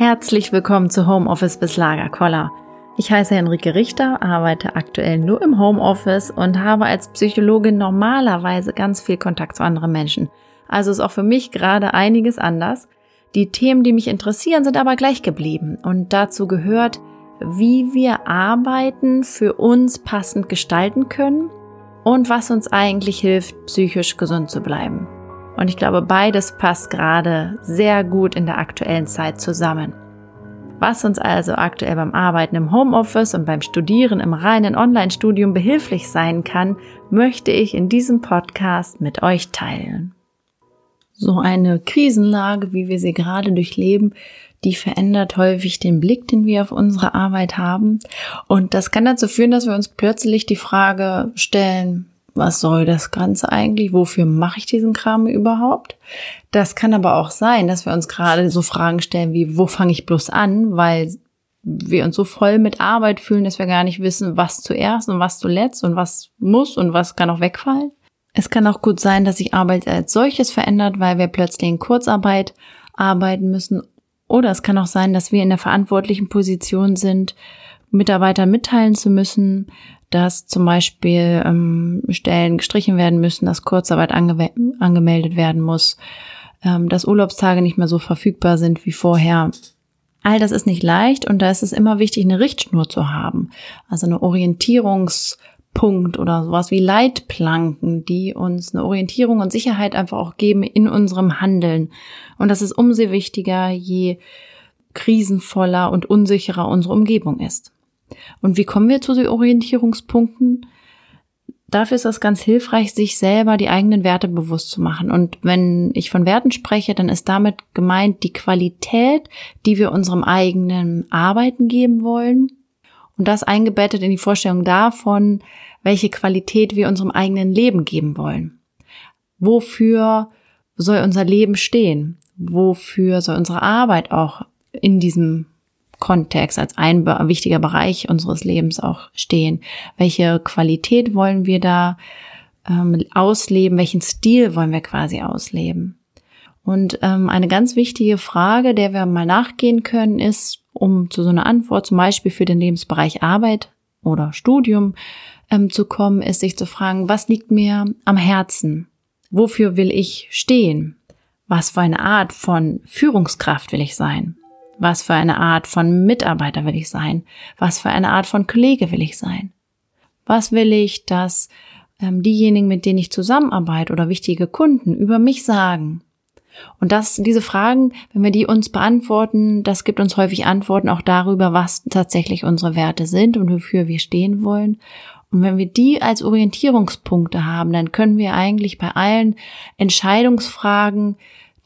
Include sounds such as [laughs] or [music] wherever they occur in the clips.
Herzlich willkommen zu Homeoffice bis Lagerkoller. Ich heiße Henrike Richter, arbeite aktuell nur im Homeoffice und habe als Psychologin normalerweise ganz viel Kontakt zu anderen Menschen. Also ist auch für mich gerade einiges anders. Die Themen, die mich interessieren, sind aber gleich geblieben und dazu gehört, wie wir Arbeiten für uns passend gestalten können und was uns eigentlich hilft, psychisch gesund zu bleiben. Und ich glaube, beides passt gerade sehr gut in der aktuellen Zeit zusammen. Was uns also aktuell beim Arbeiten im Homeoffice und beim Studieren im reinen Online-Studium behilflich sein kann, möchte ich in diesem Podcast mit euch teilen. So eine Krisenlage, wie wir sie gerade durchleben, die verändert häufig den Blick, den wir auf unsere Arbeit haben. Und das kann dazu führen, dass wir uns plötzlich die Frage stellen, was soll das Ganze eigentlich? Wofür mache ich diesen Kram überhaupt? Das kann aber auch sein, dass wir uns gerade so Fragen stellen wie, wo fange ich bloß an? Weil wir uns so voll mit Arbeit fühlen, dass wir gar nicht wissen, was zuerst und was zuletzt und was muss und was kann auch wegfallen. Es kann auch gut sein, dass sich Arbeit als solches verändert, weil wir plötzlich in Kurzarbeit arbeiten müssen. Oder es kann auch sein, dass wir in der verantwortlichen Position sind, Mitarbeiter mitteilen zu müssen, dass zum Beispiel ähm, Stellen gestrichen werden müssen, dass Kurzarbeit ange angemeldet werden muss, ähm, dass Urlaubstage nicht mehr so verfügbar sind wie vorher. All das ist nicht leicht und da ist es immer wichtig, eine Richtschnur zu haben, also eine Orientierungspunkt oder sowas wie Leitplanken, die uns eine Orientierung und Sicherheit einfach auch geben in unserem Handeln. Und das ist umso wichtiger, je krisenvoller und unsicherer unsere Umgebung ist. Und wie kommen wir zu den Orientierungspunkten? Dafür ist das ganz hilfreich, sich selber die eigenen Werte bewusst zu machen. Und wenn ich von Werten spreche, dann ist damit gemeint die Qualität, die wir unserem eigenen Arbeiten geben wollen. Und das eingebettet in die Vorstellung davon, welche Qualität wir unserem eigenen Leben geben wollen. Wofür soll unser Leben stehen? Wofür soll unsere Arbeit auch in diesem Kontext, als ein wichtiger Bereich unseres Lebens auch stehen. Welche Qualität wollen wir da ähm, ausleben? Welchen Stil wollen wir quasi ausleben? Und ähm, eine ganz wichtige Frage, der wir mal nachgehen können, ist, um zu so einer Antwort zum Beispiel für den Lebensbereich Arbeit oder Studium ähm, zu kommen, ist sich zu fragen, was liegt mir am Herzen? Wofür will ich stehen? Was für eine Art von Führungskraft will ich sein? Was für eine Art von Mitarbeiter will ich sein? Was für eine Art von Kollege will ich sein? Was will ich, dass ähm, diejenigen, mit denen ich zusammenarbeite oder wichtige Kunden über mich sagen? Und das, diese Fragen, wenn wir die uns beantworten, das gibt uns häufig Antworten auch darüber, was tatsächlich unsere Werte sind und wofür wir stehen wollen. Und wenn wir die als Orientierungspunkte haben, dann können wir eigentlich bei allen Entscheidungsfragen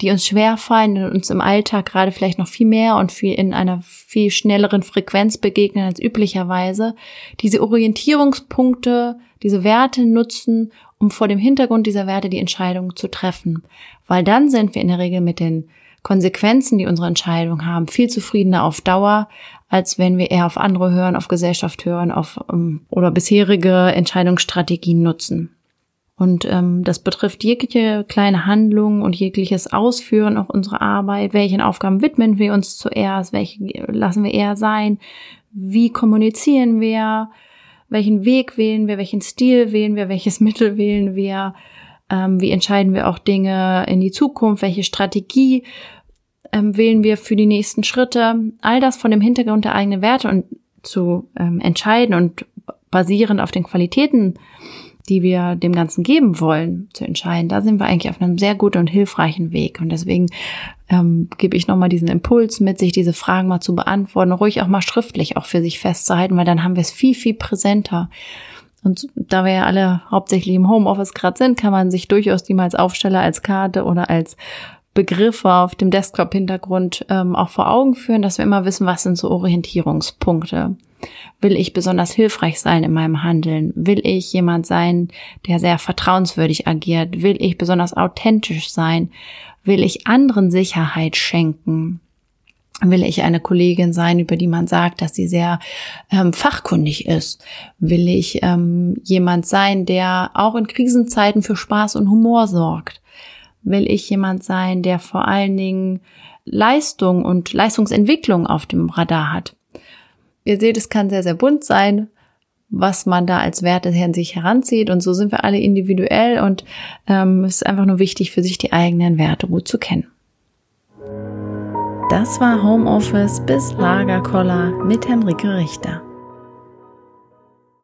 die uns schwerfallen und uns im Alltag gerade vielleicht noch viel mehr und viel in einer viel schnelleren Frequenz begegnen als üblicherweise, diese Orientierungspunkte, diese Werte nutzen, um vor dem Hintergrund dieser Werte die Entscheidung zu treffen. Weil dann sind wir in der Regel mit den Konsequenzen, die unsere Entscheidung haben, viel zufriedener auf Dauer, als wenn wir eher auf andere hören, auf Gesellschaft hören, auf um, oder bisherige Entscheidungsstrategien nutzen. Und ähm, das betrifft jegliche kleine Handlung und jegliches Ausführen auch unserer Arbeit. Welchen Aufgaben widmen wir uns zuerst? Welche lassen wir eher sein? Wie kommunizieren wir? Welchen Weg wählen wir? Welchen Stil wählen wir? Welches [laughs] Mittel wählen wir? Ähm, wie entscheiden wir auch Dinge in die Zukunft? Welche Strategie ähm, wählen wir für die nächsten Schritte? All das von dem Hintergrund der eigenen Werte und zu ähm, entscheiden und basierend auf den Qualitäten die wir dem Ganzen geben wollen, zu entscheiden, da sind wir eigentlich auf einem sehr guten und hilfreichen Weg. Und deswegen ähm, gebe ich nochmal diesen Impuls mit, sich diese Fragen mal zu beantworten, ruhig auch mal schriftlich auch für sich festzuhalten, weil dann haben wir es viel, viel präsenter. Und da wir ja alle hauptsächlich im Homeoffice gerade sind, kann man sich durchaus die mal als Aufsteller, als Karte oder als Begriffe auf dem Desktop-Hintergrund ähm, auch vor Augen führen, dass wir immer wissen, was sind so Orientierungspunkte. Will ich besonders hilfreich sein in meinem Handeln? Will ich jemand sein, der sehr vertrauenswürdig agiert? Will ich besonders authentisch sein? Will ich anderen Sicherheit schenken? Will ich eine Kollegin sein, über die man sagt, dass sie sehr ähm, fachkundig ist? Will ich ähm, jemand sein, der auch in Krisenzeiten für Spaß und Humor sorgt? Will ich jemand sein, der vor allen Dingen Leistung und Leistungsentwicklung auf dem Radar hat. Ihr seht, es kann sehr, sehr bunt sein, was man da als Werte sich heranzieht. Und so sind wir alle individuell und ähm, es ist einfach nur wichtig, für sich die eigenen Werte gut zu kennen. Das war Homeoffice bis Lagerkoller mit Henrike Richter.